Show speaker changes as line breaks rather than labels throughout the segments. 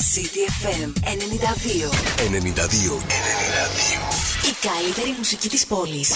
CTFM 92.
92. 92.
Η καλύτερη μουσική της πόλης.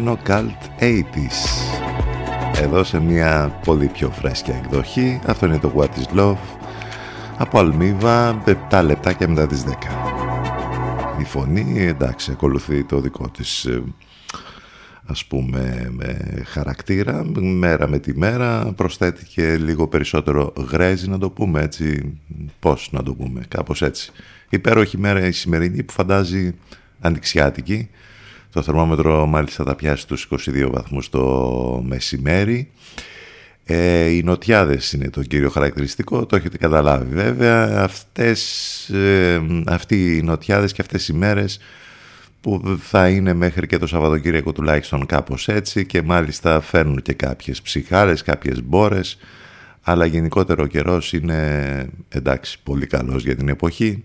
Αγαπημένο Cult 80s εδώ σε μια πολύ πιο φρέσκια εκδοχή. Αυτό είναι το What is Love. Από Αλμίβα 7 λεπτά και μετά τις 10 η φωνή εντάξει ακολουθεί το δικό της ε, ας πούμε με χαρακτήρα μέρα με τη μέρα. Προσθέτει λίγο περισσότερο γρέζι να το πούμε έτσι. Πως να το πούμε κάπως έτσι. Υπέροχη μέρα η σημερινή που φαντάζει ανοιξιάτικη το θερμόμετρο μάλιστα θα πιάσει τους 22 βαθμούς το μεσημέρι. Ε, οι νοτιάδες είναι το κύριο χαρακτηριστικό, το έχετε καταλάβει βέβαια. Αυτές, ε, αυτοί οι νοτιάδες και αυτές οι μέρες που θα είναι μέχρι και το Σαββατοκύριακο τουλάχιστον κάπως έτσι και μάλιστα φέρνουν και κάποιες ψυχάρες, κάποιες μπόρες αλλά γενικότερο ο καιρός είναι εντάξει πολύ καλός για την εποχή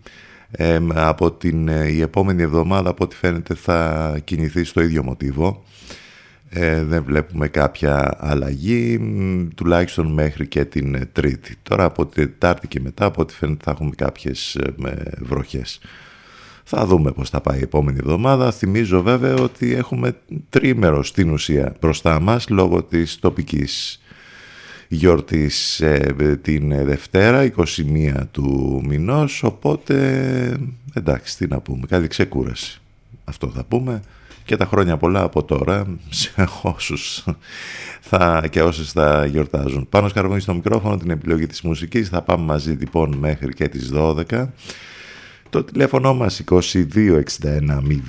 από την ε, η επόμενη εβδομάδα από ό,τι φαίνεται θα κινηθεί στο ίδιο μοτίβο ε, δεν βλέπουμε κάποια αλλαγή τουλάχιστον μέχρι και την Τρίτη. Τώρα από την Τετάρτη και μετά από ό,τι φαίνεται θα έχουμε κάποιες ε, βροχές. Θα δούμε πώς θα πάει η επόμενη εβδομάδα. Θυμίζω βέβαια ότι έχουμε τρίμερο στην ουσία μπροστά μας λόγω της τοπικής γιορτής ε, την Δευτέρα 21 του μηνός οπότε εντάξει τι να πούμε καλή ξεκούραση. Αυτό θα πούμε. Και τα χρόνια πολλά από τώρα σε όσους θα, και όσες θα γιορτάζουν. Πάνω σκαρβούνι στο μικρόφωνο την επιλογή της μουσικής. Θα πάμε μαζί λοιπόν μέχρι και τις 12 το τηλέφωνο μας 2261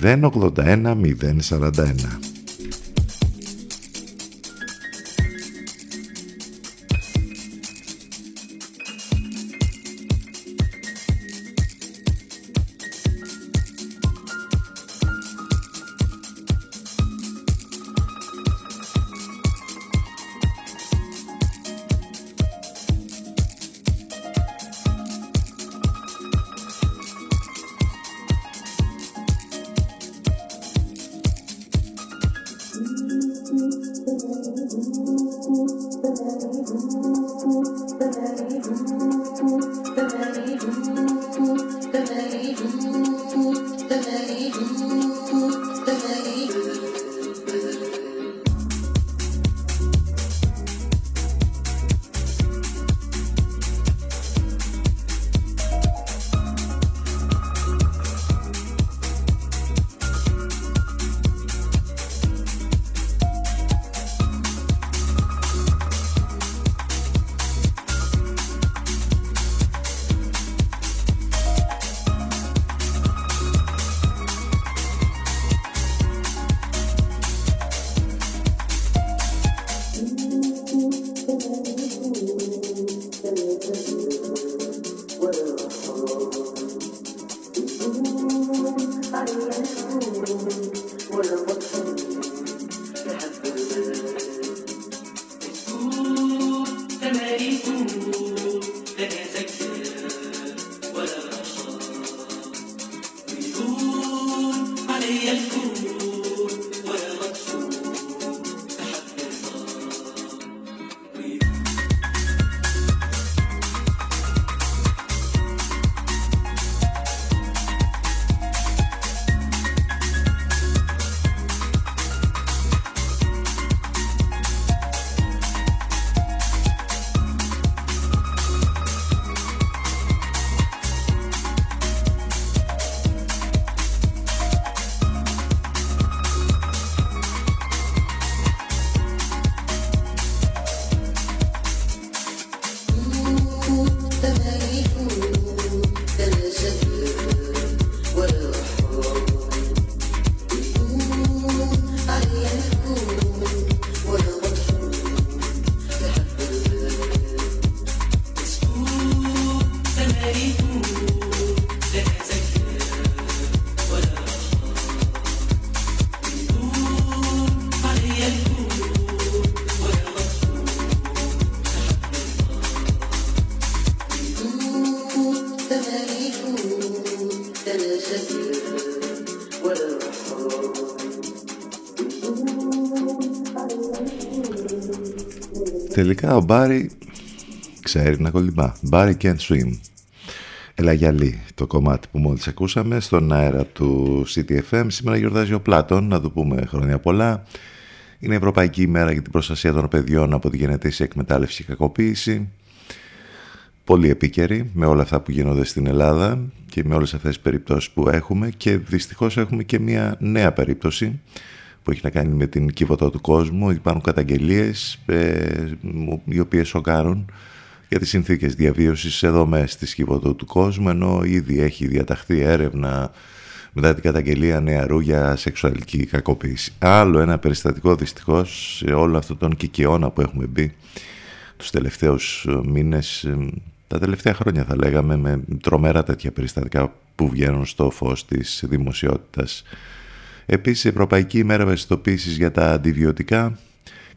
081 041 Τελικά ο Μπάρι ξέρει να κολυμπά. Μπάρι can't swim. Ελαγιαλή το κομμάτι που μόλις ακούσαμε στον αέρα του CTFM. Σήμερα γιορτάζει ο Πλάτων, να του πούμε χρόνια πολλά. Είναι Ευρωπαϊκή ημέρα για την προστασία των παιδιών από τη γενετήσια εκμετάλλευση και κακοποίηση. Πολύ επίκαιρη με όλα αυτά που γίνονται στην Ελλάδα και με όλες αυτές τις περιπτώσεις που έχουμε και δυστυχώς έχουμε και μια νέα περίπτωση που έχει να κάνει με την κύβωτο του κόσμου. Υπάρχουν καταγγελίες ε, οι οποίες σοκάρουν για τις συνθήκες διαβίωσης σε δομές της κύβωτο του κόσμου ενώ ήδη έχει διαταχθεί έρευνα μετά την καταγγελία νεαρού για σεξουαλική κακοποίηση. Άλλο ένα περιστατικό δυστυχώς σε όλο αυτό τον κικαιώνα που έχουμε μπει τους τελευταίους μήνες, τα τελευταία χρόνια θα λέγαμε με τρομερά τέτοια περιστατικά που βγαίνουν στο φως της δημοσιότητας Επίσης, η Ευρωπαϊκή ημέρα ευαισθητοποίησης για τα αντιβιωτικά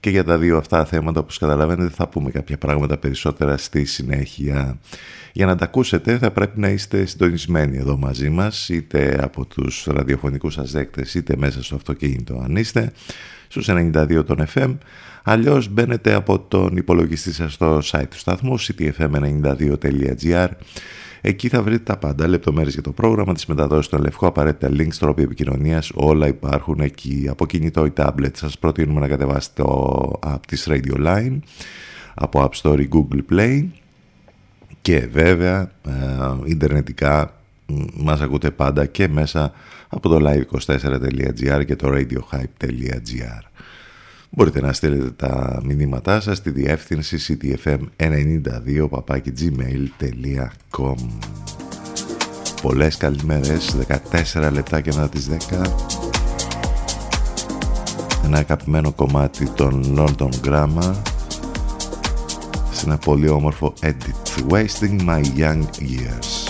και για τα δύο αυτά θέματα όπως καταλαβαίνετε θα πούμε κάποια πράγματα περισσότερα στη συνέχεια. Για να τα ακούσετε θα πρέπει να είστε συντονισμένοι εδώ μαζί μας είτε από τους ραδιοφωνικούς σας δέκτες είτε μέσα στο αυτοκίνητο αν είστε στους 92 των FM αλλιώς μπαίνετε από τον υπολογιστή σας στο site του σταθμού ctfm92.gr Εκεί θα βρείτε τα πάντα, λεπτομέρειες για το πρόγραμμα, τις μεταδόσεις στο Λευκό, απαραίτητα links, τρόποι επικοινωνίας, όλα υπάρχουν εκεί. Από κινητό ή tablet σας προτείνουμε να κατεβάσετε το app της Radio Line, από App Store ή Google Play και βέβαια ε, ιντερνετικά μας ακούτε πάντα και μέσα από το live24.gr και το radiohype.gr. Μπορείτε να στείλετε τα μηνύματά σας στη διεύθυνση ctfm92 gmail.com Πολλές καλημέρες, 14 λεπτά και μετά τις 10 Ένα αγαπημένο κομμάτι των London Grammar. Σε ένα πολύ όμορφο edit Wasting My Young Years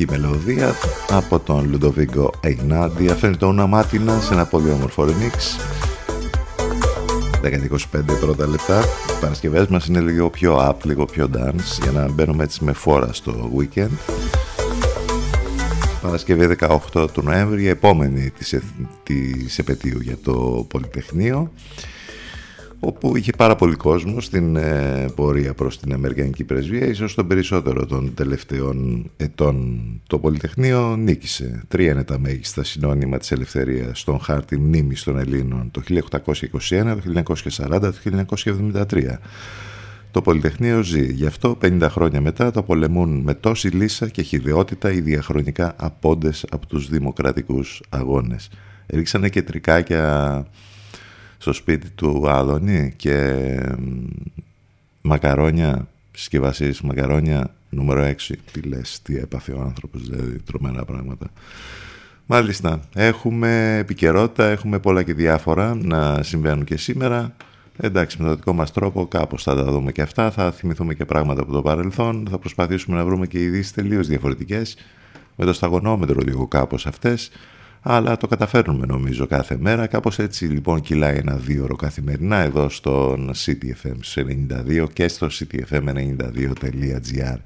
Μαγική μελωδία από τον Λουντοβίγκο Εινάντι αυτό είναι το όνομα σε ένα πολύ όμορφο remix 10-25 πρώτα λεπτά. Οι Παρασκευές μας είναι λίγο πιο up, λίγο πιο dance για να μπαίνουμε έτσι με φόρα στο weekend. Παρασκευή 18 του Νοέμβρη, επόμενη της, της επαιτίου για το Πολυτεχνείο όπου είχε πάρα πολύ κόσμο στην ε, πορεία προς την Αμερικανική Πρεσβεία ίσως τον περισσότερο των τελευταίων ετών το Πολυτεχνείο νίκησε τρία είναι τα μέγιστα συνώνυμα της ελευθερίας στον χάρτη μνήμης των Ελλήνων το 1821, το 1940, το 1973 το Πολυτεχνείο ζει. Γι' αυτό 50 χρόνια μετά το πολεμούν με τόση λύσα και χειδεότητα οι διαχρονικά απόντες από τους δημοκρατικούς αγώνες. Ρίξανε και τρικάκια στο σπίτι του Άδωνη και μακαρόνια, συσκευασίες μακαρόνια νούμερο 6. Τι λες, τι έπαθε ο άνθρωπος, δηλαδή τρομερά πράγματα. Μάλιστα, έχουμε επικαιρότητα, έχουμε πολλά και διάφορα να συμβαίνουν και σήμερα. Εντάξει, με τον δικό μας τρόπο κάπως θα τα δούμε και αυτά, θα θυμηθούμε και πράγματα από το παρελθόν, θα προσπαθήσουμε να βρούμε και ειδήσεις τελείως διαφορετικές, με το σταγονόμετρο λίγο κάπως αυτές, αλλά το καταφέρνουμε νομίζω κάθε μέρα. Κάπως έτσι λοιπόν κυλάει ένα δύο ώρο καθημερινά εδώ στον CTFM 92 και στο ctfm92.gr.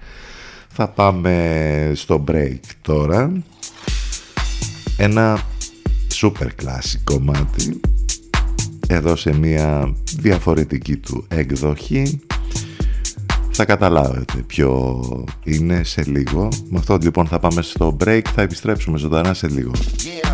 Θα πάμε στο break τώρα. Ένα super κλασικό κομμάτι εδώ σε μια διαφορετική του εκδοχή θα καταλάβετε ποιο είναι σε λίγο. Με αυτό λοιπόν θα πάμε στο break, θα επιστρέψουμε ζωντανά σε λίγο.
υπάρχει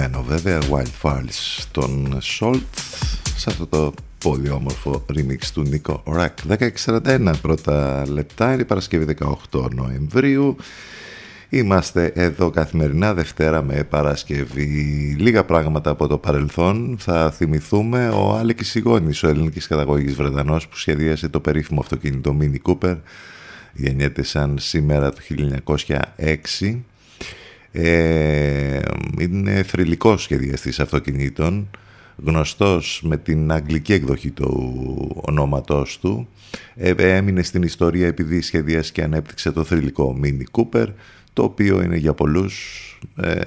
Υπεραγαπημένο βέβαια Wildfires των Salt σε αυτό το πολύ όμορφο remix του Νίκο Ρακ 1641 πρώτα λεπτά είναι η Παρασκευή 18 Νοεμβρίου Είμαστε εδώ καθημερινά Δευτέρα με Παρασκευή. Λίγα πράγματα από το παρελθόν θα θυμηθούμε ο Άλεκης Σιγόνης, ο ελληνικής καταγωγής Βρετανός που σχεδίασε το περίφημο αυτοκίνητο Mini Cooper. Γεννιέται σαν σήμερα το 1906. Ε, είναι θρηλυκός σχεδιαστής αυτοκινήτων γνωστός με την αγγλική εκδοχή του ονόματός του ε, έμεινε στην ιστορία επειδή σχεδίασε και ανέπτυξε το θρηλυκό Mini Cooper το οποίο είναι για πολλούς ε,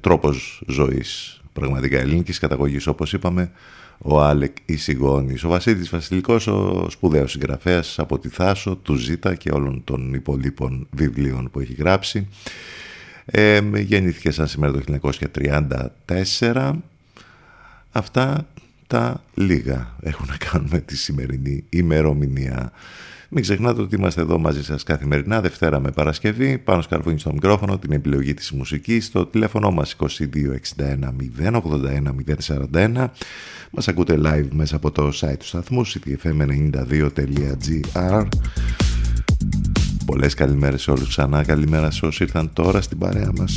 τρόπος ζωής πραγματικά ελληνικής καταγωγής όπως είπαμε ο Άλεκ Ισηγόνης, ο Βασίλης Βασιλικός, ο σπουδαίος συγγραφέας από τη Θάσο, του Ζήτα και όλων των υπολείπων βιβλίων που έχει γράψει. Ε, γεννήθηκε σαν σήμερα το 1934. Αυτά τα λίγα έχουν να κάνουν με τη σημερινή ημερομηνία. Μην ξεχνάτε ότι είμαστε εδώ μαζί σας καθημερινά, Δευτέρα με Παρασκευή, πάνω σκαρφούνι στο μικρόφωνο, την επιλογή της μουσικής, στο τηλέφωνο μας 2261 081 041. Μας ακούτε live μέσα από το site του σταθμού, ctfm92.gr. Πολλές καλημέρες σε όλους ξανά, καλημέρα σε όσοι ήρθαν τώρα στην παρέα μας.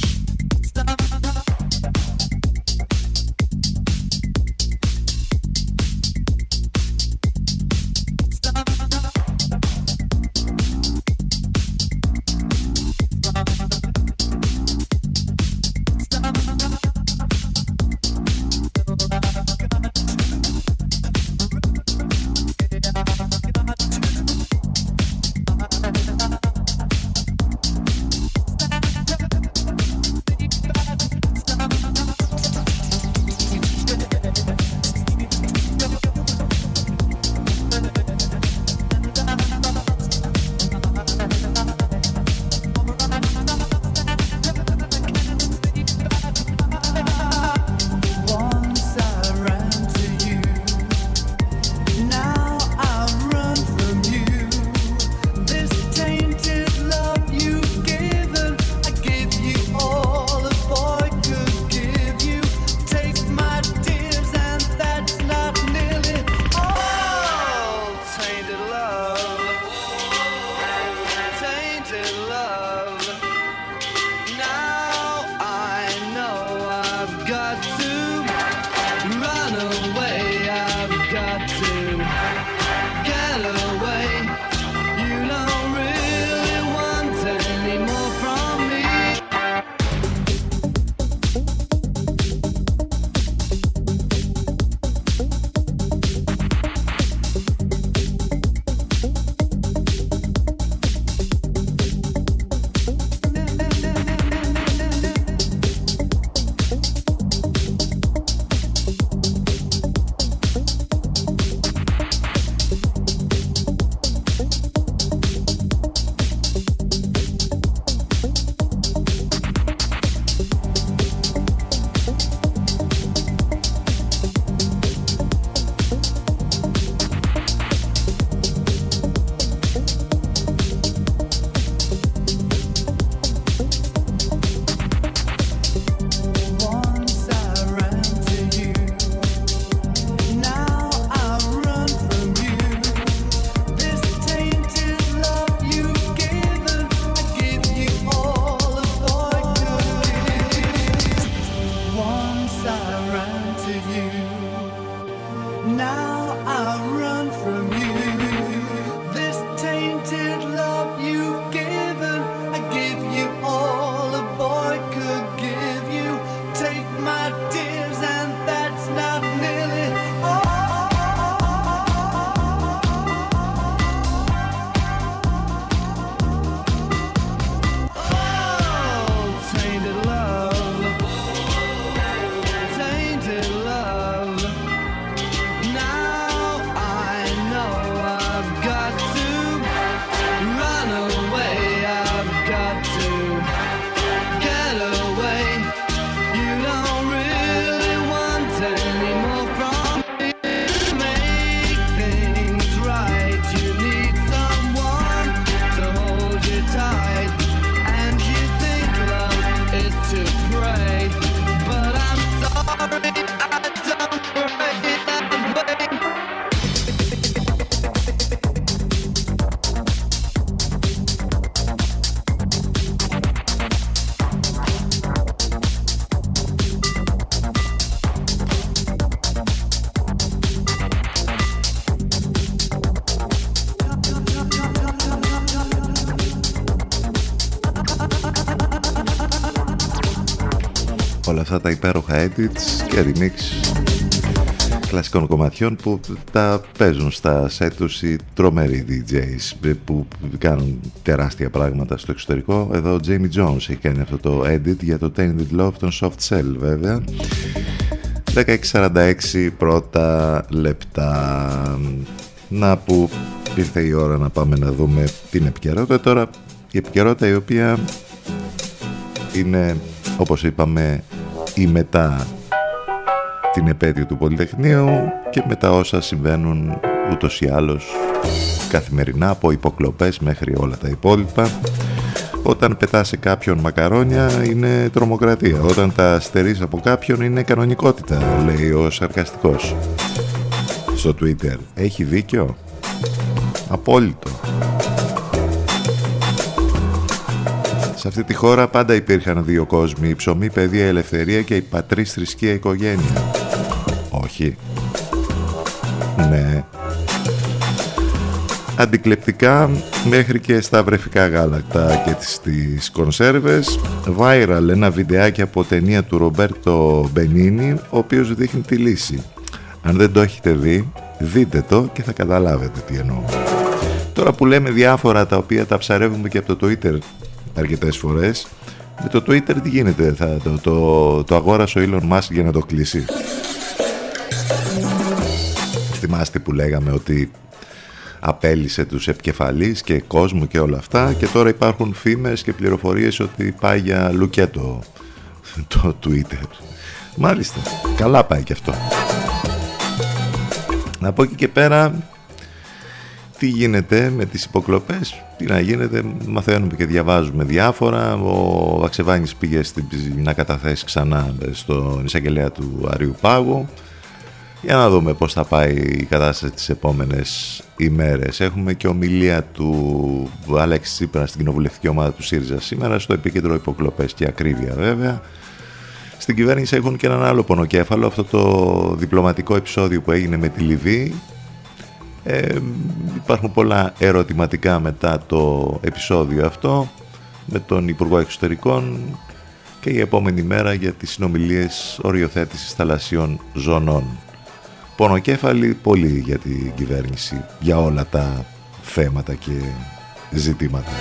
Edits και remix κλασικών κομματιών που τα παίζουν στα set τους οι τρομεροί DJs που κάνουν τεράστια πράγματα στο εξωτερικό. Εδώ ο Jamie Jones έχει κάνει αυτό το edit για το Tainted Love των Soft Cell βέβαια. 16.46 πρώτα λεπτά. Να που ήρθε η ώρα να πάμε να δούμε την επικαιρότητα. Τώρα η επικαιρότητα η οποία είναι όπως είπαμε η μετά την επέτειο του Πολυτεχνείου και μετά όσα συμβαίνουν ούτως ή άλλως καθημερινά από υποκλοπές μέχρι όλα τα υπόλοιπα. Όταν πετάς σε κάποιον μακαρόνια είναι τρομοκρατία. Όταν τα στερείς από κάποιον είναι κανονικότητα λέει ο σαρκαστικός. Στο Twitter έχει δίκιο; Απόλυτο Σε αυτή τη χώρα πάντα υπήρχαν δύο κόσμοι, η ψωμί, παιδεία, ελευθερία και η πατρίς θρησκεία οικογένεια. Όχι. Ναι. Αντικλεπτικά μέχρι και στα βρεφικά γάλακτα και τις, τις κονσέρβες Viral ένα βιντεάκι από ταινία του Ρομπέρτο Μπενίνι Ο οποίος δείχνει τη λύση Αν δεν το έχετε δει δείτε το και θα καταλάβετε τι εννοώ Τώρα που λέμε διάφορα τα οποία τα ψαρεύουμε και από το Twitter αρκετές φορές. Με το Twitter τι γίνεται θα, το, το, το αγόρασε ο Elon Musk για να το κλείσει. Θυμάστε που λέγαμε ότι απέλησε τους επικεφαλείς και κόσμο και όλα αυτά και τώρα υπάρχουν φήμες και πληροφορίες ότι πάει για λουκέτο το Twitter. Μάλιστα καλά πάει και αυτό. Να πω και, και πέρα τι γίνεται με τις υποκλοπές, τι να γίνεται, μαθαίνουμε και διαβάζουμε διάφορα. Ο Αξεβάνης πήγε να καταθέσει ξανά στον εισαγγελέα του Αριού Πάγου. Για να δούμε πώς θα πάει η κατάσταση τις επόμενες ημέρες. Έχουμε και ομιλία του Αλέξη Τσίπρα στην κοινοβουλευτική ομάδα του ΣΥΡΙΖΑ σήμερα, στο επίκεντρο υποκλοπές και ακρίβεια βέβαια. Στην κυβέρνηση έχουν και έναν άλλο πονοκέφαλο, αυτό το διπλωματικό επεισόδιο που έγινε με τη Λιβύη ε, υπάρχουν πολλά ερωτηματικά μετά το επεισόδιο αυτό με τον Υπουργό Εξωτερικών και η επόμενη μέρα για τις συνομιλίες οριοθέτησης θαλασσιών ζωνών. Πονοκέφαλη πολύ για την κυβέρνηση για όλα τα θέματα και ζητήματα.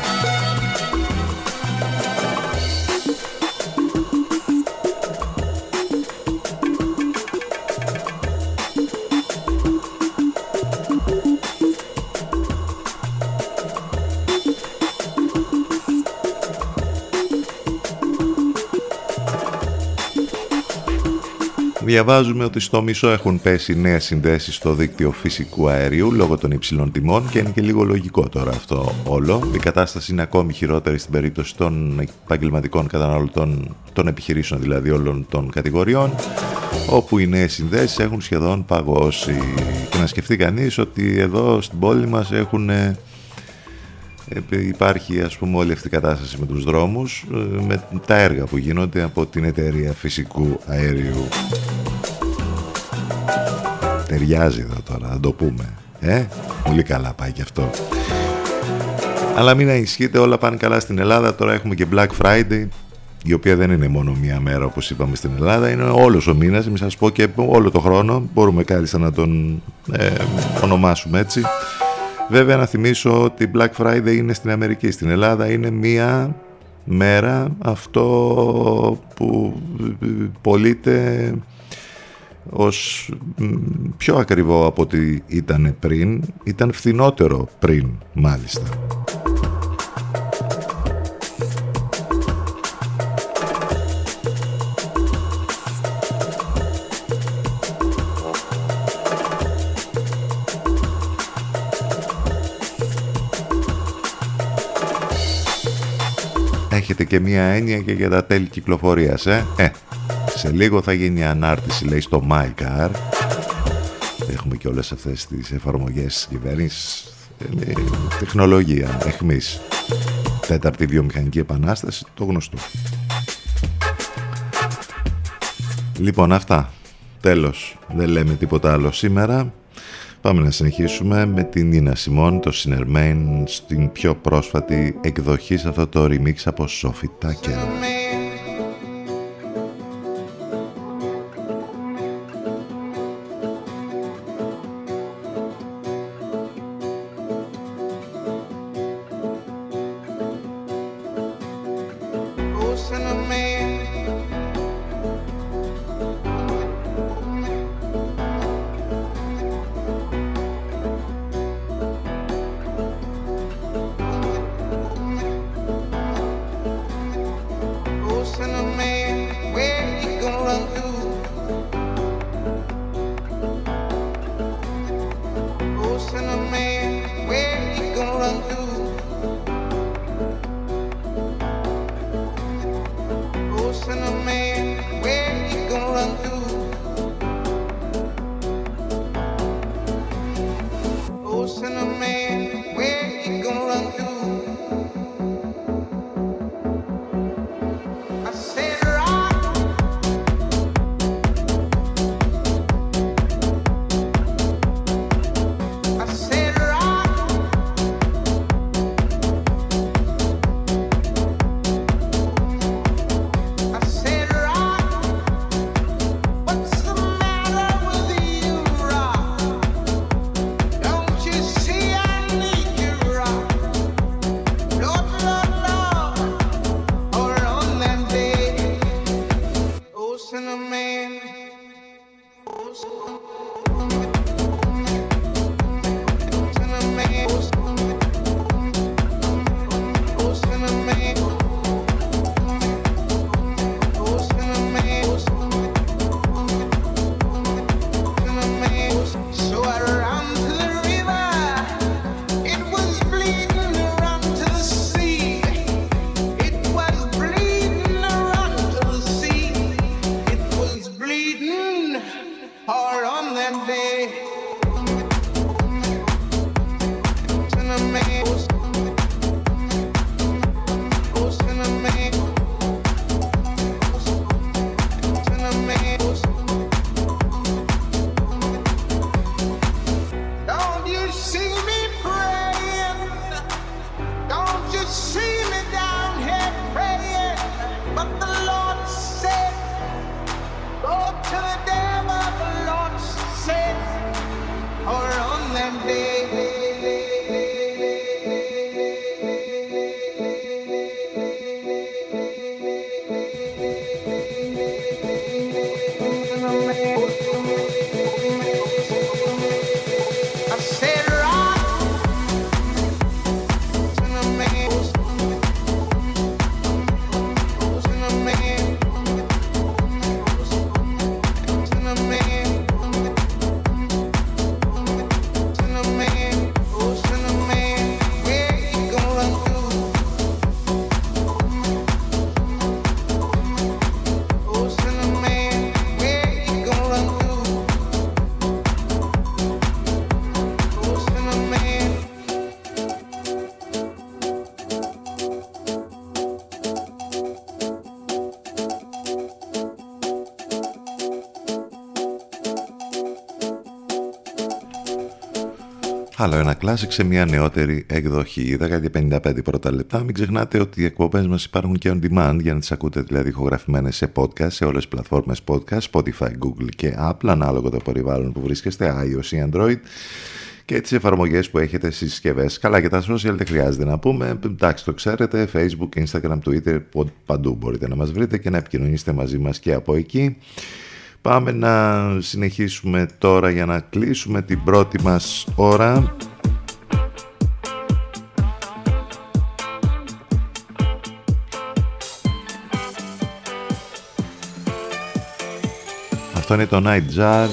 Διαβάζουμε ότι στο μισό έχουν πέσει νέες συνδέσεις στο δίκτυο φυσικού αερίου λόγω των υψηλών τιμών και είναι και λίγο λογικό τώρα αυτό όλο. Η κατάσταση είναι ακόμη χειρότερη στην περίπτωση των επαγγελματικών καταναλωτών, των επιχειρήσεων δηλαδή όλων των κατηγοριών, όπου οι νέες συνδέσεις έχουν σχεδόν παγώσει. Και να σκεφτεί κανείς ότι εδώ στην πόλη μας έχουν ε, υπάρχει ας πούμε όλη αυτή η κατάσταση με τους δρόμους ε, με τα έργα που γίνονται από την εταιρεία φυσικού αερίου Ταιριάζει εδώ τώρα, να το πούμε. Ε, πολύ καλά πάει και αυτό. Αλλά μην αισχύετε, όλα πάνε καλά στην Ελλάδα. Τώρα έχουμε και Black Friday, η οποία δεν είναι μόνο μία μέρα όπως είπαμε στην Ελλάδα, είναι όλος ο μήνας, μην σας πω και όλο το χρόνο, μπορούμε κάλλιστα να τον ε, ονομάσουμε έτσι. Βέβαια να θυμίσω ότι Black Friday είναι στην Αμερική, στην Ελλάδα είναι μία μέρα αυτό που πωλείται ως πιο ακριβό από ό,τι ήταν πριν, ήταν φθηνότερο πριν μάλιστα. Έχετε και μία έννοια και για τα τέλη κυκλοφορίας, ε; Ε, σε λίγο θα γίνει ανάρτηση λέει στο MyCar. Έχουμε και όλες αυτές τις εφαρμογές της κυβέρνησης. Τεχνολογία, εχμής. Τέταρτη βιομηχανική επανάσταση, το γνωστό. Λοιπόν αυτά. Τέλος, δεν λέμε τίποτα άλλο σήμερα Πάμε να συνεχίσουμε με την Νίνα Σιμών, το Sinnermain στην πιο πρόσφατη εκδοχή σε αυτό το remix από Sophie Tucker.
Άλλο ένα κλάσικ σε μια νεότερη εκδοχή. 10 και 55 πρώτα λεπτά. Μην ξεχνάτε ότι οι εκπομπές μας υπάρχουν και on demand για να τις ακούτε δηλαδή ηχογραφημένες σε podcast σε όλες τις πλατφόρμες podcast, Spotify, Google και Apple, ανάλογα το περιβάλλον που βρίσκεστε, iOS ή Android και τις εφαρμογές που έχετε στις συσκευές. Καλά, και τα social δεν χρειάζεται να πούμε. Εντάξει, το ξέρετε. Facebook, Instagram, Twitter, παντού μπορείτε να μας βρείτε και να επικοινωνήσετε μαζί μας και από εκεί. Πάμε να συνεχίσουμε τώρα για να κλείσουμε την πρώτη μας ώρα. Αυτό είναι το Night Jar.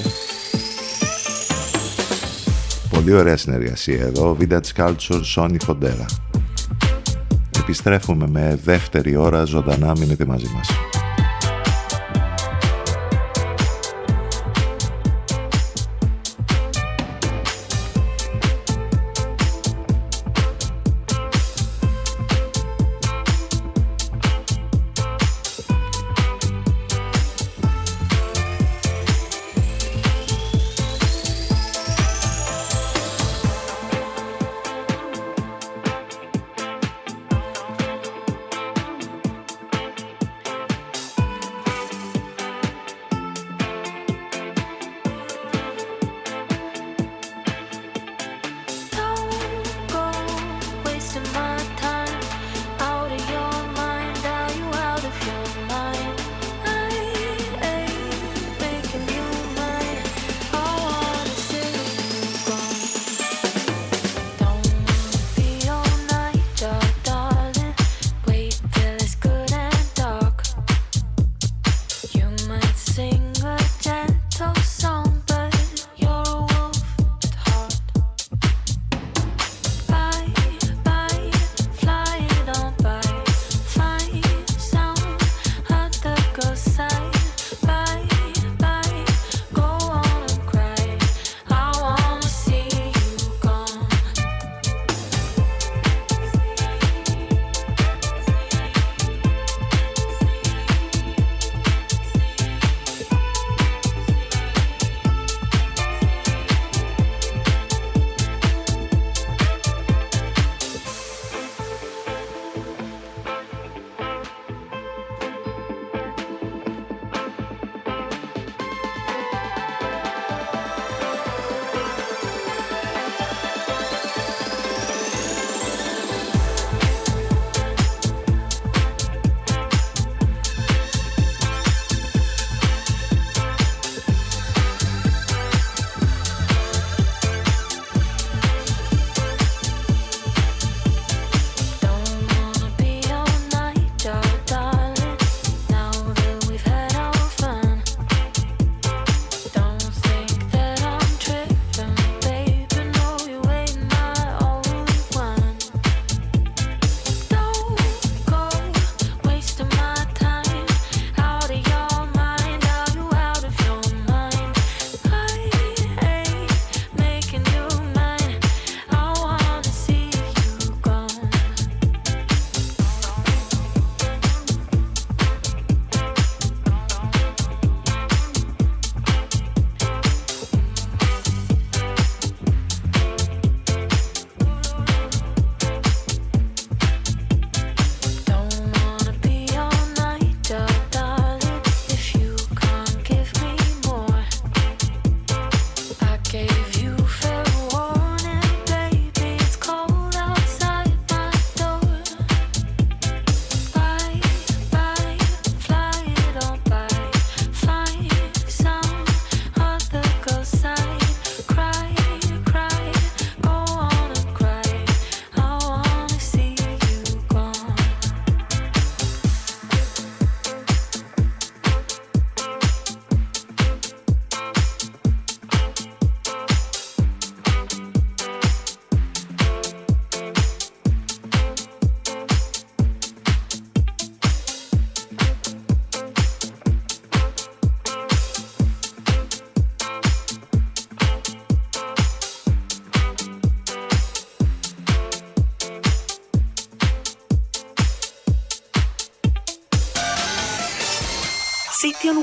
Πολύ ωραία συνεργασία εδώ. Vintage Culture, Sony Fondera. Επιστρέφουμε με δεύτερη ώρα ζωντανά. Μείνετε μαζί μας.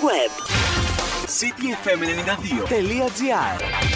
web.
cityfm92.gr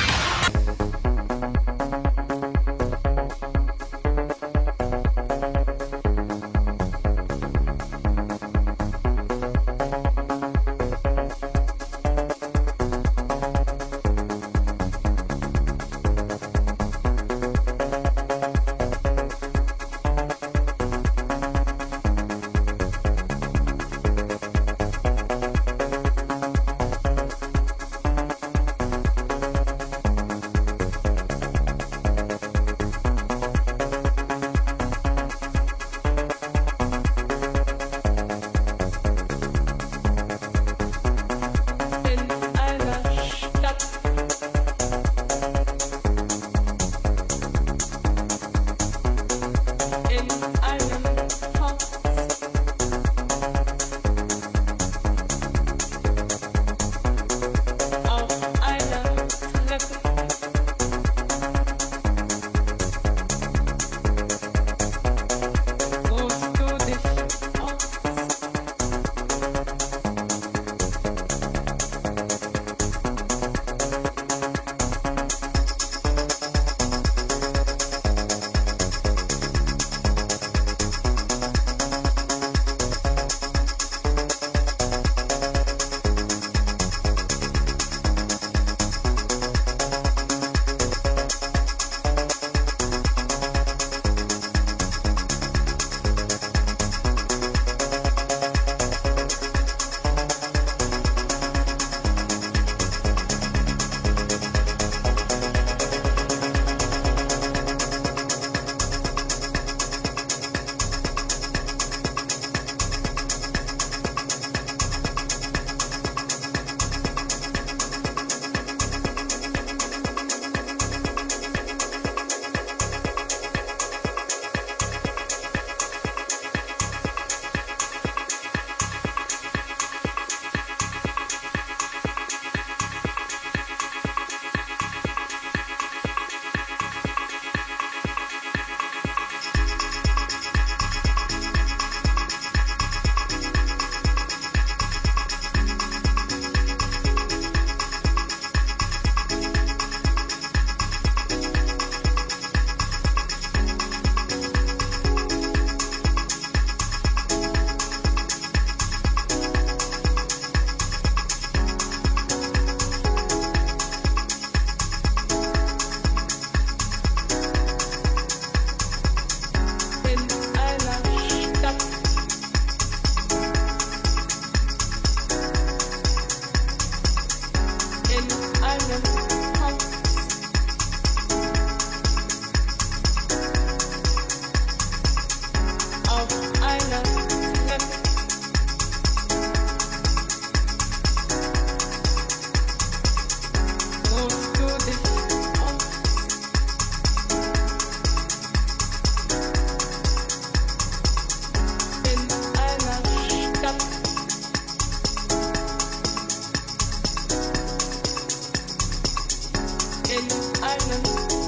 I know.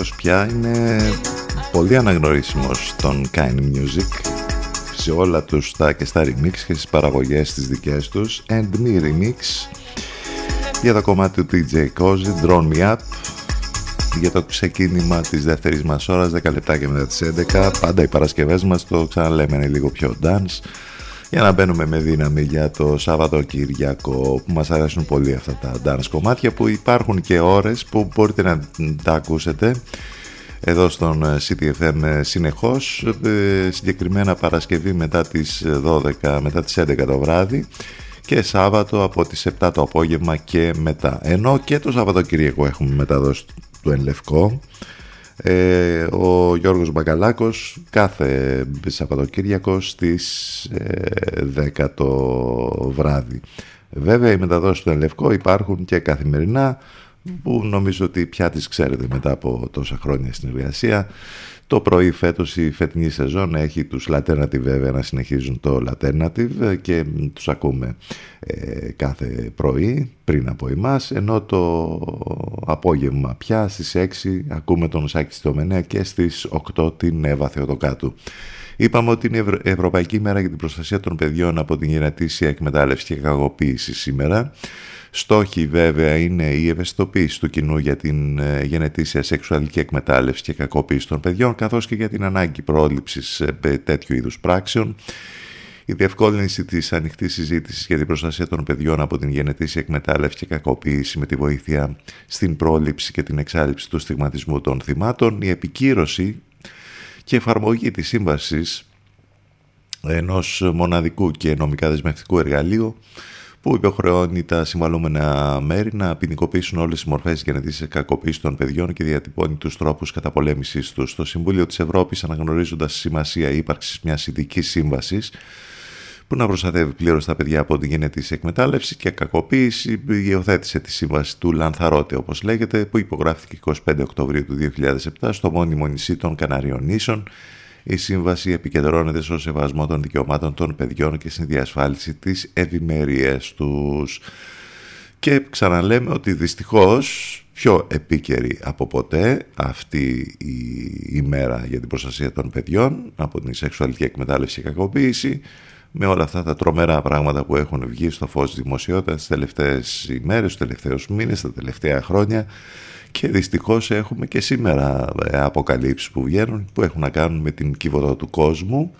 Ήχος πια είναι πολύ αναγνωρίσιμος στον Kind Music σε όλα τους τα και στα remix και στις παραγωγές τις δικές τους. And me remix για το κομμάτι του DJ Cozy Drone Me Up για το ξεκίνημα της δεύτερης μας ώρας 10 λεπτά και μετά τις 11 πάντα οι Παρασκευές μας το ξαναλέμε είναι λίγο πιο dance για να μπαίνουμε με δύναμη για το Σάββατο Κυριακό που μας αρέσουν πολύ αυτά τα dance κομμάτια που υπάρχουν και ώρες που μπορείτε να τα ακούσετε εδώ στον CTFM ε, συνεχώς ε, συγκεκριμένα Παρασκευή μετά τις 12 μετά τις 11 το βράδυ και Σάββατο από τις 7 το απόγευμα και μετά. Ενώ και το Σάββατο Κυριακό έχουμε μεταδώσει του Ενλευκό ε, ο Γιώργος Μπακαλάκος κάθε Σαββατοκύριακο στις ε, 10 το βράδυ. Βέβαια οι μεταδόσεις του Ελευκό υπάρχουν και καθημερινά που νομίζω ότι πια τις ξέρετε μετά από τόσα χρόνια στην εργασία το πρωί φέτος η φετινή σεζόν έχει τους Laternative βέβαια να συνεχίζουν το Laternative και τους ακούμε ε, κάθε πρωί πριν από εμάς ενώ το απόγευμα πια στις 6 ακούμε τον Σάκη Στομενέα και στις 8 την Εύα Θεοδοκάτου. Είπαμε ότι είναι Ευρωπαϊκή Μέρα για την Προστασία των Παιδιών από την γενετήσια εκμετάλλευση και κακοποίηση σήμερα. Στόχοι βέβαια είναι η ευαισθητοποίηση του κοινού για την ε, γενετήσια σεξουαλική εκμετάλλευση και κακοποίηση των παιδιών καθώς και για την ανάγκη πρόληψης ε, τέτοιου είδους πράξεων η διευκόλυνση της ανοιχτής συζήτησης για την προστασία των παιδιών από την γενετήσια εκμετάλλευση και κακοποίηση με τη βοήθεια στην πρόληψη και την εξάλληψη του στιγματισμού των θυμάτων, η επικύρωση και εφαρμογή της σύμβασης ενός μοναδικού και νομικά δεσμευτικού εργαλείου που υποχρεώνει τα συμβαλούμενα μέρη να ποινικοποιήσουν όλες τις μορφές γενετήσια κακοποίησης των παιδιών και διατυπώνει τους τρόπους καταπολέμησή τους. Το Συμβούλιο της Ευρώπης, αναγνωρίζοντας τη σημασία ύπαρξης μιας ειδικής σύμβασης που να προστατεύει πλήρως τα παιδιά από την γενετήσια εκμετάλλευση και κακοποίηση, υιοθέτησε τη σύμβαση του Λανθαρότε, όπως λέγεται, που υπογράφηκε 25 Οκτωβρίου του 2007 στο μόνιμο νησί των Καναριών Νήσων η σύμβαση επικεντρώνεται στο σεβασμό των δικαιωμάτων των παιδιών και στην διασφάλιση της ευημερίας τους. Και ξαναλέμε ότι δυστυχώς πιο επίκαιρη από ποτέ αυτή η ημέρα για την προστασία των παιδιών από την σεξουαλική εκμετάλλευση και κακοποίηση με όλα αυτά τα τρομερά πράγματα που έχουν βγει στο φως της δημοσιότητας τις τελευταίες ημέρες, τους τελευταίους μήνες, τα τελευταία χρόνια και δυστυχώς έχουμε και σήμερα ε, αποκαλύψεις που βγαίνουν που έχουν να κάνουν με την κύβοδο του κόσμου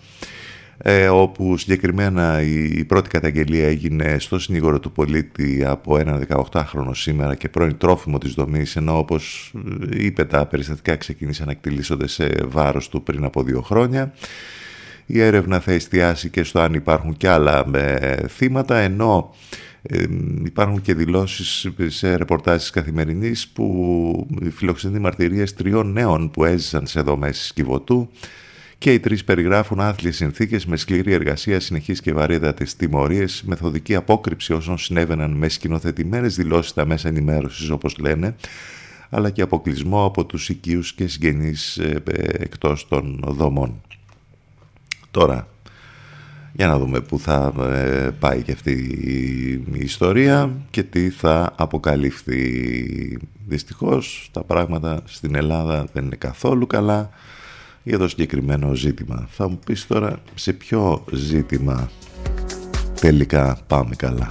ε, όπου συγκεκριμένα η, πρώτη καταγγελία έγινε στο συνήγορο του πολίτη από έναν 18χρονο σήμερα και πρώην τρόφιμο της δομής ενώ όπως ε, είπε τα περιστατικά ξεκίνησαν να εκτελήσονται σε βάρος του πριν από δύο χρόνια. Η έρευνα θα εστιάσει και στο αν υπάρχουν και άλλα θύματα ενώ υπάρχουν και δηλώσεις σε ρεπορτάσεις καθημερινής που φιλοξενεί μαρτυρίες τριών νέων που έζησαν σε δομές σκυβωτού και οι τρεις περιγράφουν άθλιες συνθήκες με σκληρή εργασία, συνεχείς και βαρύτατες τιμωρίες, μεθοδική απόκρυψη όσων συνέβαιναν με σκηνοθετημένες δηλώσεις στα μέσα ενημέρωσης όπως λένε, αλλά και αποκλεισμό από τους οικείους και συγγενείς ε, ε, εκτός των δομών. Τώρα, για να δούμε πού θα ε, πάει και αυτή η ιστορία και τι θα αποκαλυφθεί. Δυστυχώς τα πράγματα στην Ελλάδα δεν είναι καθόλου καλά για το συγκεκριμένο ζήτημα. Θα μου πεις τώρα σε ποιο ζήτημα τελικά πάμε καλά.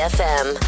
BFM.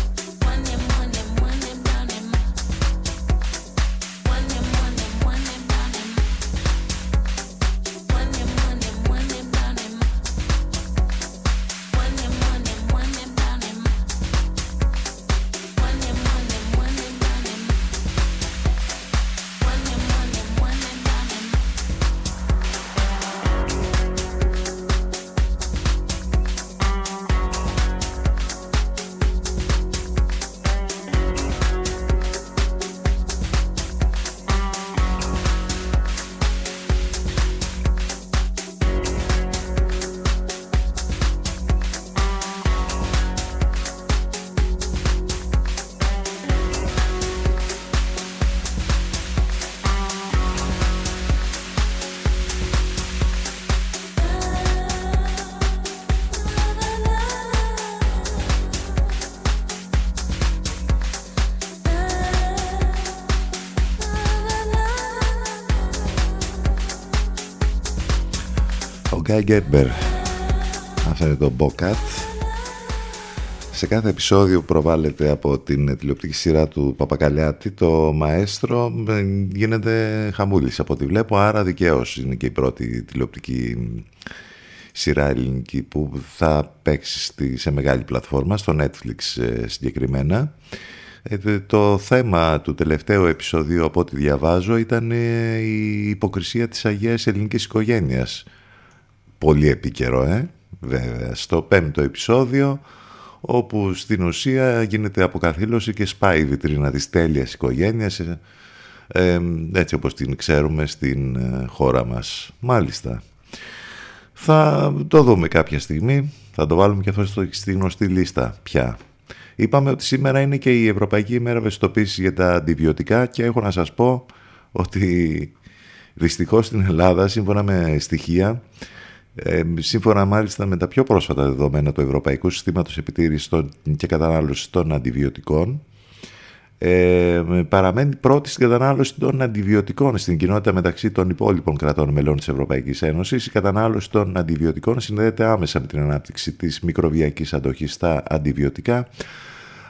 Guy Gerber Αυτό είναι το Bocat. Σε κάθε επεισόδιο προβάλλεται από την τηλεοπτική σειρά του Παπακαλιάτη Το Μαέστρο γίνεται χαμούλης από ό,τι βλέπω. Άρα δικαίως είναι και η πρώτη τηλεοπτική σειρά ελληνική που θα παίξει σε μεγάλη πλατφόρμα Στο Netflix ε, συγκεκριμένα. Ε, το θέμα του τελευταίου επεισοδίου από ό,τι διαβάζω ήταν ε, η υποκρισία της Αγίας Ελληνικής Οικογένειας. Πολύ επίκαιρο, ε, βέβαια. Στο πέμπτο επεισόδιο όπου στην ουσία γίνεται αποκαθήλωση και σπάει η βιτρίνα της τέλειας οικογένειας ε, έτσι όπως την ξέρουμε στην χώρα μας. Μάλιστα. Θα το δούμε κάποια στιγμή, θα το βάλουμε και αυτό στη γνωστή λίστα πια. Είπαμε ότι σήμερα είναι και η Ευρωπαϊκή ημέρα ευαισθητοποίησης για τα αντιβιωτικά και έχω να σας πω ότι δυστυχώς στην Ελλάδα σύμφωνα με στοιχεία ε, σύμφωνα μάλιστα με τα πιο πρόσφατα δεδομένα του Ευρωπαϊκού Συστήματος Επιτήρησης και Κατανάλωσης των Αντιβιωτικών ε, παραμένει πρώτη στην κατανάλωση των αντιβιωτικών στην κοινότητα μεταξύ των υπόλοιπων κρατών μελών της Ευρωπαϊκής Ένωσης. Η κατανάλωση των αντιβιωτικών συνδέεται άμεσα με την ανάπτυξη της μικροβιακής αντοχής στα αντιβιωτικά.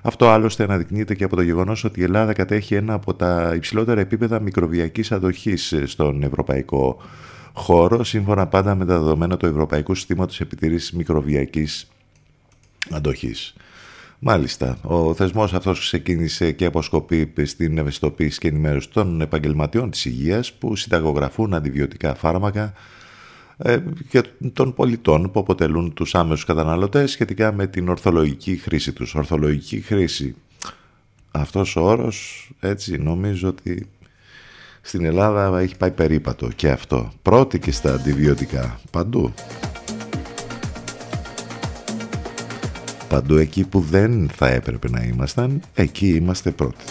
Αυτό άλλωστε αναδεικνύεται και από το γεγονός ότι η Ελλάδα κατέχει ένα από τα υψηλότερα επίπεδα μικροβιακής αντοχής στον ευρωπαϊκό χώρο, σύμφωνα πάντα με τα δεδομένα του Ευρωπαϊκού Συστήματος Επιτηρήσης Μικροβιακής Αντοχής. Μάλιστα. Ο θεσμός αυτός ξεκίνησε και αποσκοπεί στην ευαισθητοποίηση και ενημέρωση των επαγγελματιών της υγείας που συνταγογραφούν αντιβιωτικά φάρμακα ε, και των πολιτών που αποτελούν τους άμεσους καταναλωτές σχετικά με την ορθολογική χρήση τους. Ορθολογική χρήση. Αυτός ο όρος, έτσι, νομίζω ότι στην Ελλάδα έχει πάει περίπατο και αυτό. Πρώτη και στα αντιβιωτικά. Παντού. Παντού εκεί που δεν θα έπρεπε να ήμασταν, εκεί είμαστε πρώτοι.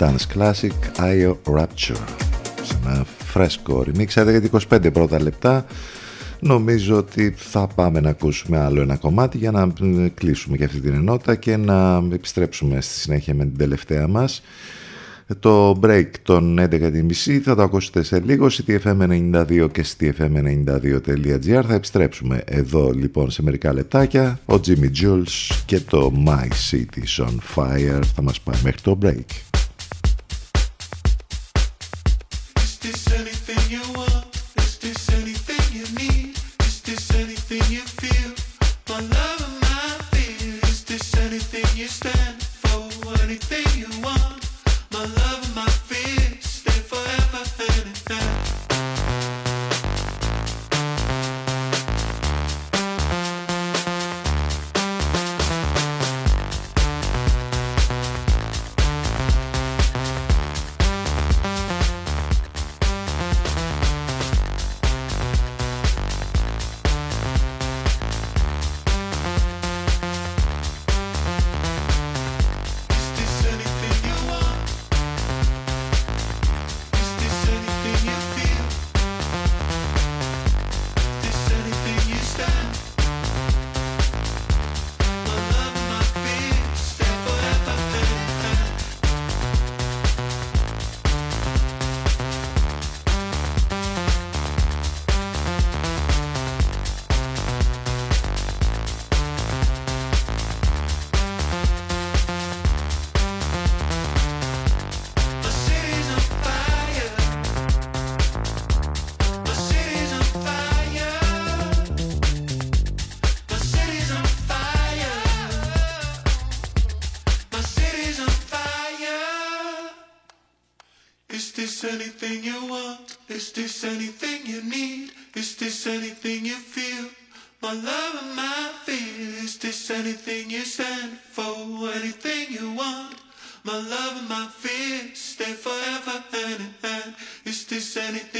Dance classic IO Rapture. Σε ένα φρέσκο remix. 11 25 πρώτα λεπτά. Νομίζω ότι θα πάμε να ακούσουμε άλλο ένα κομμάτι για να κλείσουμε και αυτή την ενότητα και να επιστρέψουμε στη συνέχεια με την τελευταία μας. Το break των 11.30 θα το ακούσετε σε λίγο ctfm92 και ctfm92.gr θα επιστρέψουμε εδώ λοιπόν σε μερικά λεπτάκια. Ο Jimmy Jules και το My City's on Fire θα μας πάει μέχρι το break
notice anything.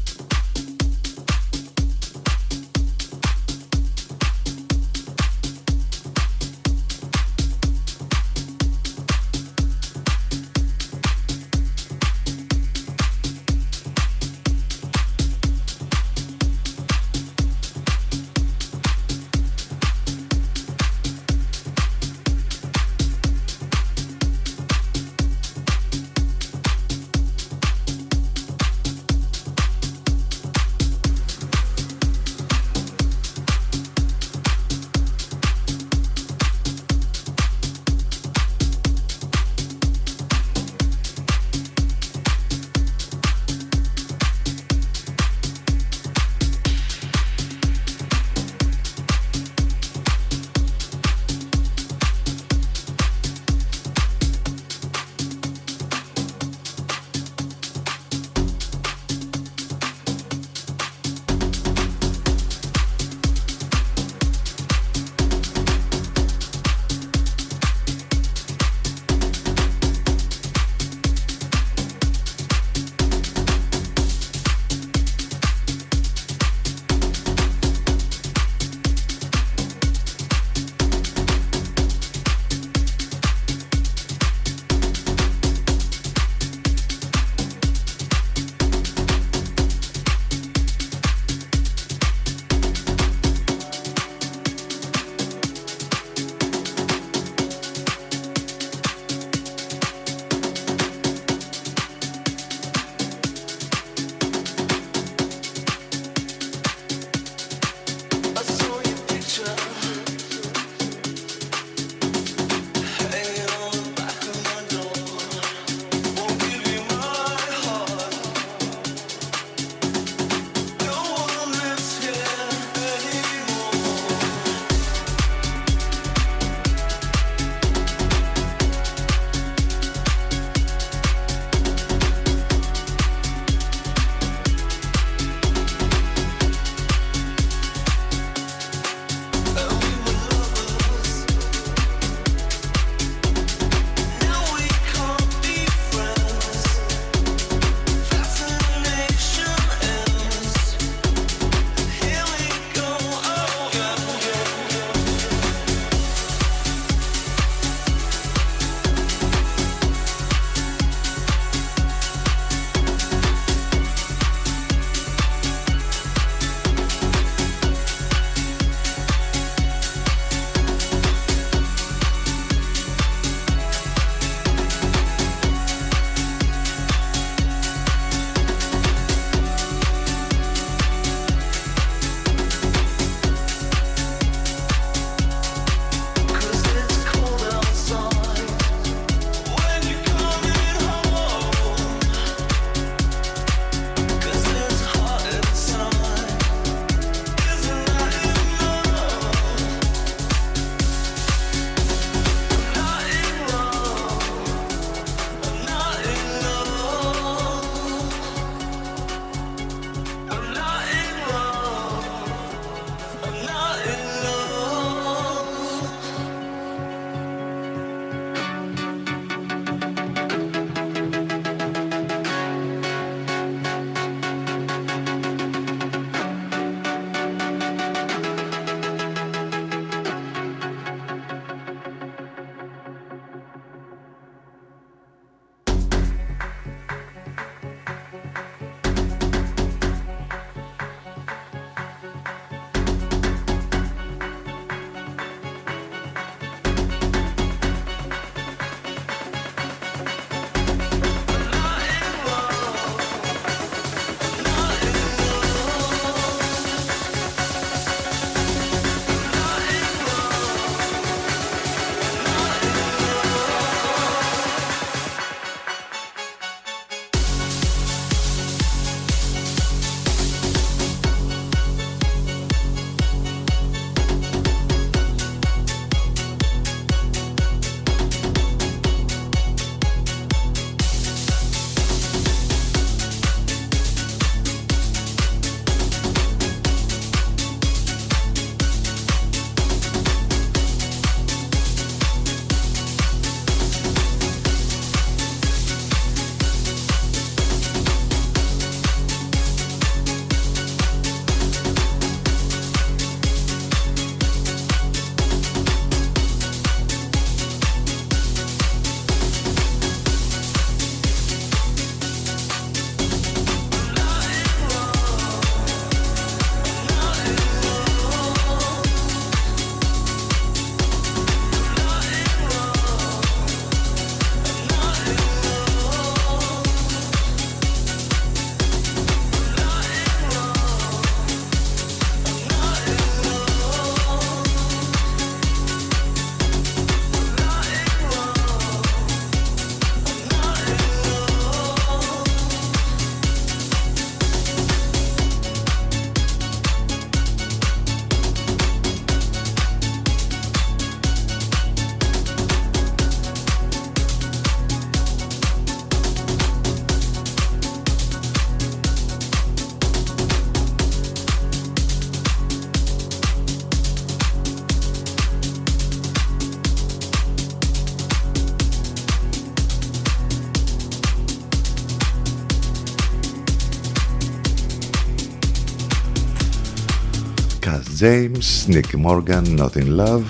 James, Nick Morgan, Not in Love.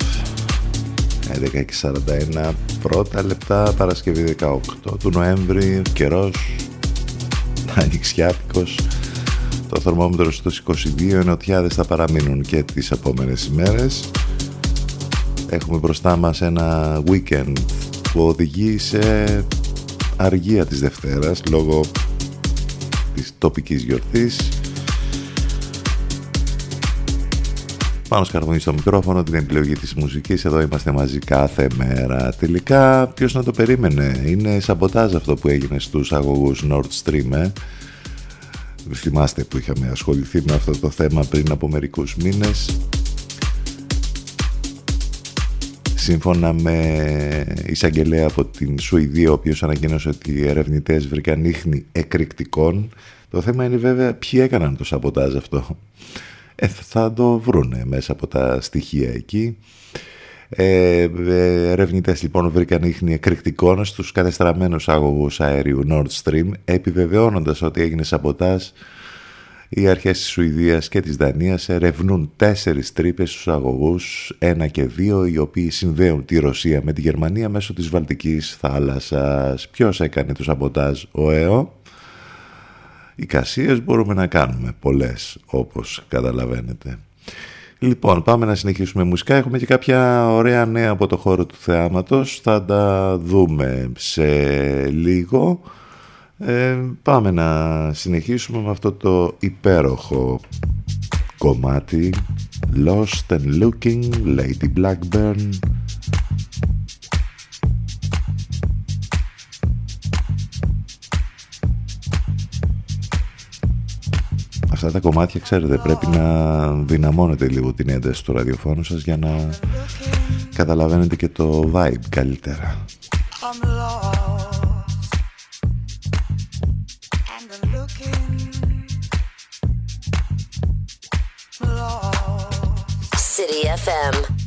11 και 41 πρώτα λεπτά Παρασκευή 18 του Νοέμβρη καιρός ανοιξιάτικος. Το θερμόμετρο στους 22 ενωτιάδες θα παραμείνουν και τις επόμενες ημέρες. Έχουμε μπροστά μας ένα weekend που οδηγεί σε αργία της Δευτέρας λόγω της τοπικής γιορτής Πάνω σκαρβούνι στο μικρόφωνο, την επιλογή της μουσικής, εδώ είμαστε μαζί κάθε μέρα. Τελικά, ποιος να το περίμενε, είναι σαμποτάζ αυτό που έγινε στους αγωγούς Nord Stream, ε; Θυμάστε που είχαμε ασχοληθεί με αυτό το θέμα πριν από μερικούς μήνες. Σύμφωνα με εισαγγελέα από την Σουηδία, ο οποίος ανακοίνωσε ότι οι ερευνητές βρήκαν ίχνη εκρηκτικών, το θέμα είναι βέβαια ποιοι έκαναν το σαμποτάζ αυτό. Ε, θα το βρούνε μέσα από τα στοιχεία εκεί. Ε, ε ερευνητές λοιπόν βρήκαν ίχνη εκρηκτικών στους κατεστραμμένους αγωγούς αέριου Nord Stream επιβεβαιώνοντας ότι έγινε σαμποτάζ οι αρχές της Σουηδίας και της Δανίας ερευνούν τέσσερις τρύπες στους αγωγούς, ένα και δύο, οι οποίοι συνδέουν τη Ρωσία με τη Γερμανία μέσω της Βαλτικής θάλασσας. Ποιος έκανε το σαμποτάζ, ο ΕΟ. Εικασίες μπορούμε να κάνουμε πολλές όπως καταλαβαίνετε. Λοιπόν, πάμε να συνεχίσουμε μουσικά. Έχουμε και κάποια ωραία νέα από το χώρο του θεάματος. Θα τα δούμε σε λίγο. Ε, πάμε να συνεχίσουμε με αυτό το υπέροχο κομμάτι Lost and Looking, Lady Blackburn αυτά τα κομμάτια ξέρετε πρέπει να δυναμώνετε λίγο την ένταση του ραδιοφώνου σας για να καταλαβαίνετε και το vibe καλύτερα.
City FM.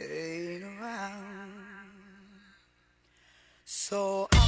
ain't around.
So I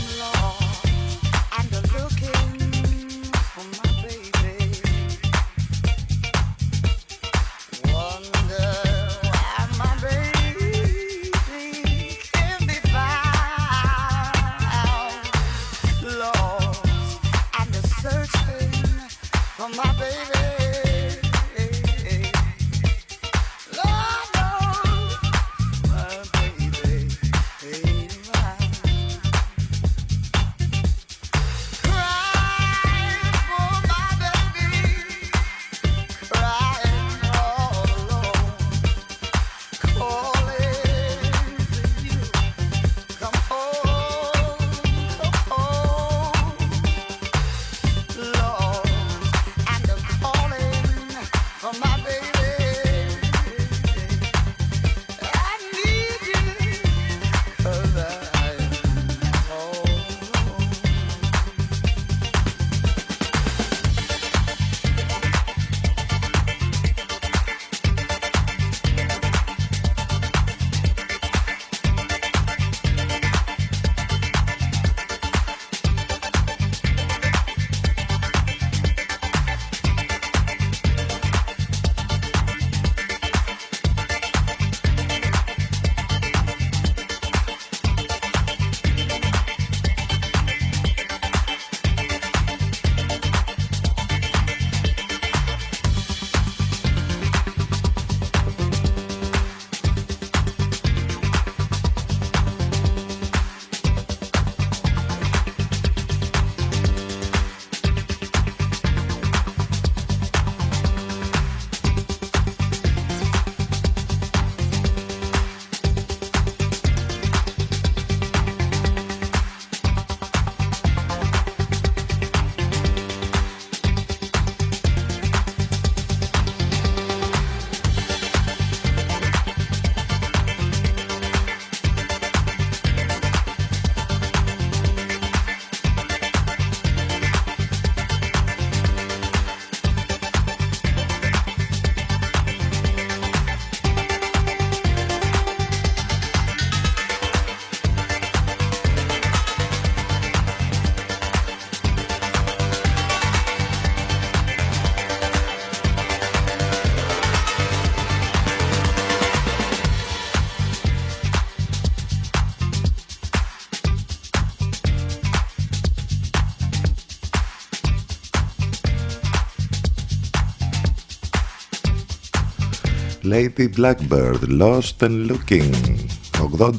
Lady Blackbird, Lost and Looking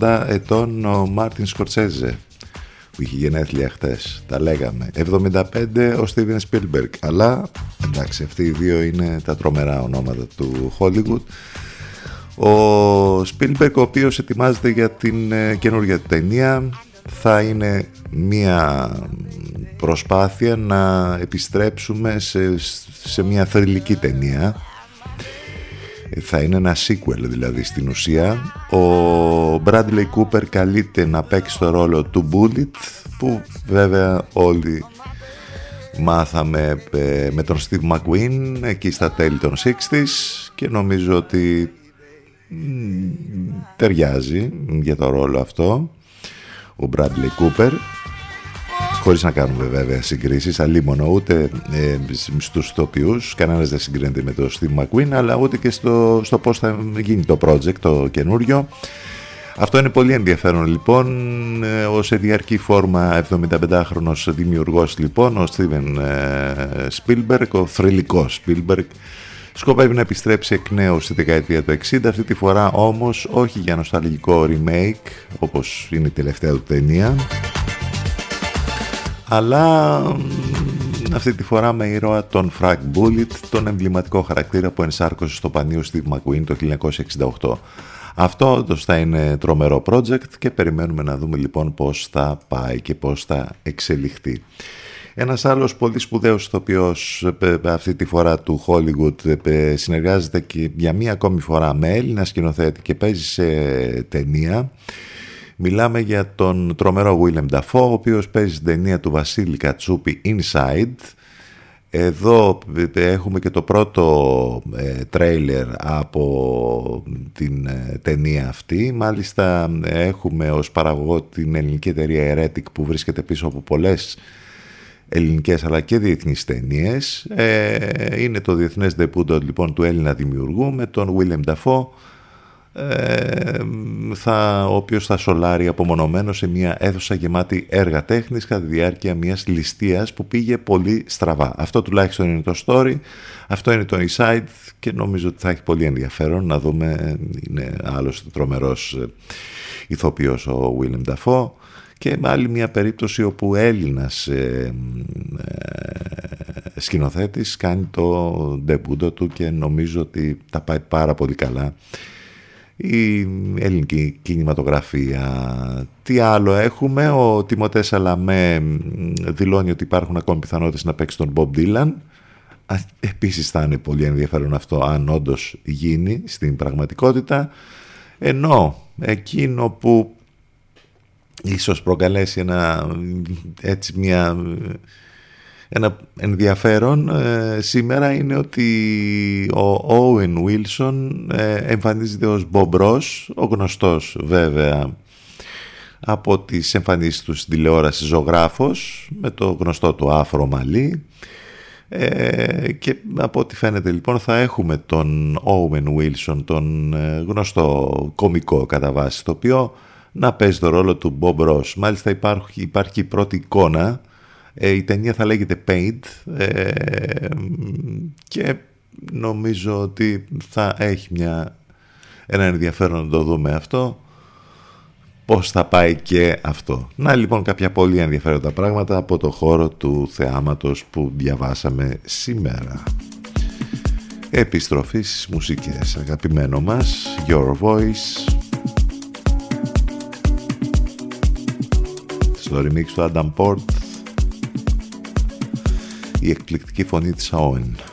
80 ετών ο Μάρτιν Σκορτσέζε που είχε γενέθλια χτες, τα λέγαμε. 75 ο Steven Spielberg. Αλλά εντάξει αυτοί οι δύο είναι τα τρομερά ονόματα του Hollywood. Ο Spielberg ο οποίος ετοιμάζεται για την ε, καινούργια του ταινία θα είναι μια προσπάθεια να επιστρέψουμε σε, σε μια θρηλυκή ταινία θα είναι ένα sequel δηλαδή. Στην ουσία ο Bradley Cooper καλείται να παίξει το ρόλο του Bullet που βέβαια όλοι μάθαμε ε, με τον Steve McQueen εκεί στα τέλη των 60's και νομίζω ότι ταιριάζει για το ρόλο αυτό ο Bradley Cooper χωρίς να κάνουμε βέβαια συγκρίσεις αλίμονο ούτε ε, στους τοπιούς. Κανένας δεν συγκρίνεται με το Steve McQueen αλλά ούτε και στο, στο πώς θα γίνει το project το καινούριο. Αυτό είναι πολύ ενδιαφέρον λοιπόν. Ε, ο σε διαρκή φόρμα 75χρονος δημιουργός λοιπόν ο Steven ε, Spielberg ο θρηλυκός Spielberg σκοπεύει να επιστρέψει εκ νέου στη δεκαετία του 60 αυτή τη φορά όμως όχι για νοσταλγικό remake όπως είναι η τελευταία του ταινία αλλά αυτή τη φορά με ήρωα τον Frank Bullitt, τον εμβληματικό χαρακτήρα που ενσάρκωσε στο πανίο Steve McQueen το 1968. Αυτό όντως θα είναι τρομερό project και περιμένουμε να δούμε λοιπόν πώς θα πάει και πώς θα εξελιχθεί. Ένας άλλος πολύ σπουδαίος ηθοποιός αυτή τη φορά του Hollywood συνεργάζεται και για μία ακόμη φορά με Έλληνα σκηνοθέτη και παίζει σε ταινία. Μιλάμε για τον τρομερό Willem Dafoe, ο οποίος παίζει στην ταινία του Βασίλη Κατσούπη Inside. Εδώ έχουμε και το πρώτο ε, τρέιλερ από την ε, ταινία αυτή. Μάλιστα έχουμε ως παραγωγό την ελληνική εταιρεία Heretic που βρίσκεται πίσω από πολλές ελληνικές αλλά και διεθνείς ταινίες. Ε, είναι το διεθνές ντεπούντο λοιπόν του Έλληνα δημιουργού με τον Willem Dafoe ε, θα, ο οποίος θα σολάρει απομονωμένος σε μια αίθουσα γεμάτη έργα τέχνης κατά τη διάρκεια μιας ληστείας που πήγε πολύ στραβά. Αυτό τουλάχιστον είναι το story, αυτό είναι το inside και νομίζω ότι θα έχει πολύ ενδιαφέρον να δούμε, είναι άλλος τρομερός ε, ηθοποιός ο William Dafoe και άλλη μια περίπτωση όπου Έλληνας ε, ε, σκηνοθέτης κάνει το ντεμπούντο του και νομίζω ότι τα πάει πάρα πολύ καλά η ελληνική κινηματογραφία. Τι άλλο έχουμε, ο Τιμωτέ Σαλαμέ δηλώνει ότι υπάρχουν ακόμη πιθανότητες να παίξει τον Bob Dylan. Επίσης θα είναι πολύ ενδιαφέρον αυτό αν όντως γίνει στην πραγματικότητα. Ενώ εκείνο που ίσως προκαλέσει ένα, έτσι μια ένα ενδιαφέρον ε, σήμερα είναι ότι ο Owen Wilson ε, εμφανίζεται ως Bob Ross, ο γνωστός βέβαια από τις εμφανίσεις του στην τηλεόραση ζωγράφος με το γνωστό του άφρο μαλλί ε, και από ό,τι φαίνεται λοιπόν θα έχουμε τον Owen Wilson τον ε, γνωστό κομικό κατά βάση το οποίο να παίζει το ρόλο του Bob Ross. Μάλιστα υπάρχει, υπάρχει η πρώτη εικόνα ε, η ταινία θα λέγεται Paid ε, και νομίζω ότι θα έχει μια, ένα ενδιαφέρον να το δούμε αυτό πώς θα πάει και αυτό. Να λοιπόν κάποια πολύ ενδιαφέροντα πράγματα από το χώρο του θεάματος που διαβάσαμε σήμερα. Επιστροφής στις μουσικές, αγαπημένο μας, Your Voice, στο remix του Adam Port, η εκπληκτική φωνή της Owen.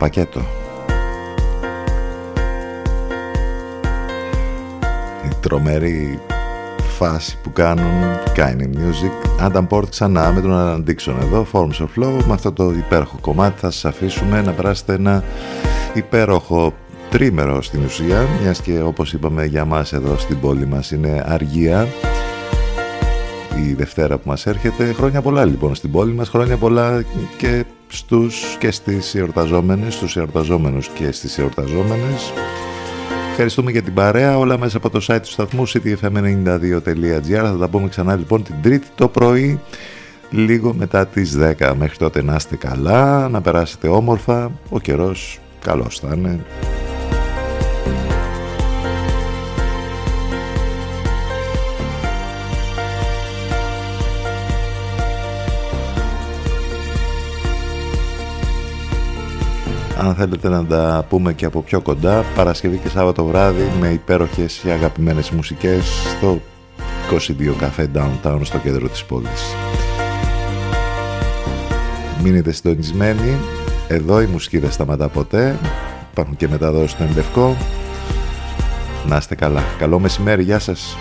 Πακέτο. Η τρομερή φάση που κάνουν Kind Music. Adam Port ξανά με τον Alan Dixon εδώ Forms of Flow με αυτό το υπέροχο κομμάτι θα σας αφήσουμε να περάσετε ένα υπέροχο τρίμερο στην ουσία μιας και όπως είπαμε για μας εδώ στην πόλη μας είναι αργία η Δευτέρα που μας έρχεται χρόνια πολλά λοιπόν στην πόλη μας χρόνια πολλά και στους και στις εορταζόμενες, στους εορταζόμενους και στις εορταζόμενες. Ευχαριστούμε για την παρέα, όλα μέσα από το site του σταθμού cityfm92.gr. Θα τα πούμε ξανά λοιπόν την Τρίτη το πρωί, λίγο μετά τις 10. Μέχρι τότε να είστε καλά, να περάσετε όμορφα, ο καιρός καλός θα είναι. Αν θέλετε να τα πούμε και από πιο κοντά Παρασκευή και Σάββατο βράδυ με υπέροχες και αγαπημένες μουσικές στο 22 Café Downtown στο κέντρο της πόλης. Μείνετε συντονισμένοι. Εδώ η μουσική δεν σταματά ποτέ. Υπάρχουν και μεταδόσεις στο Ενδευκό να είστε καλά. Καλό μεσημέρι, γεια σας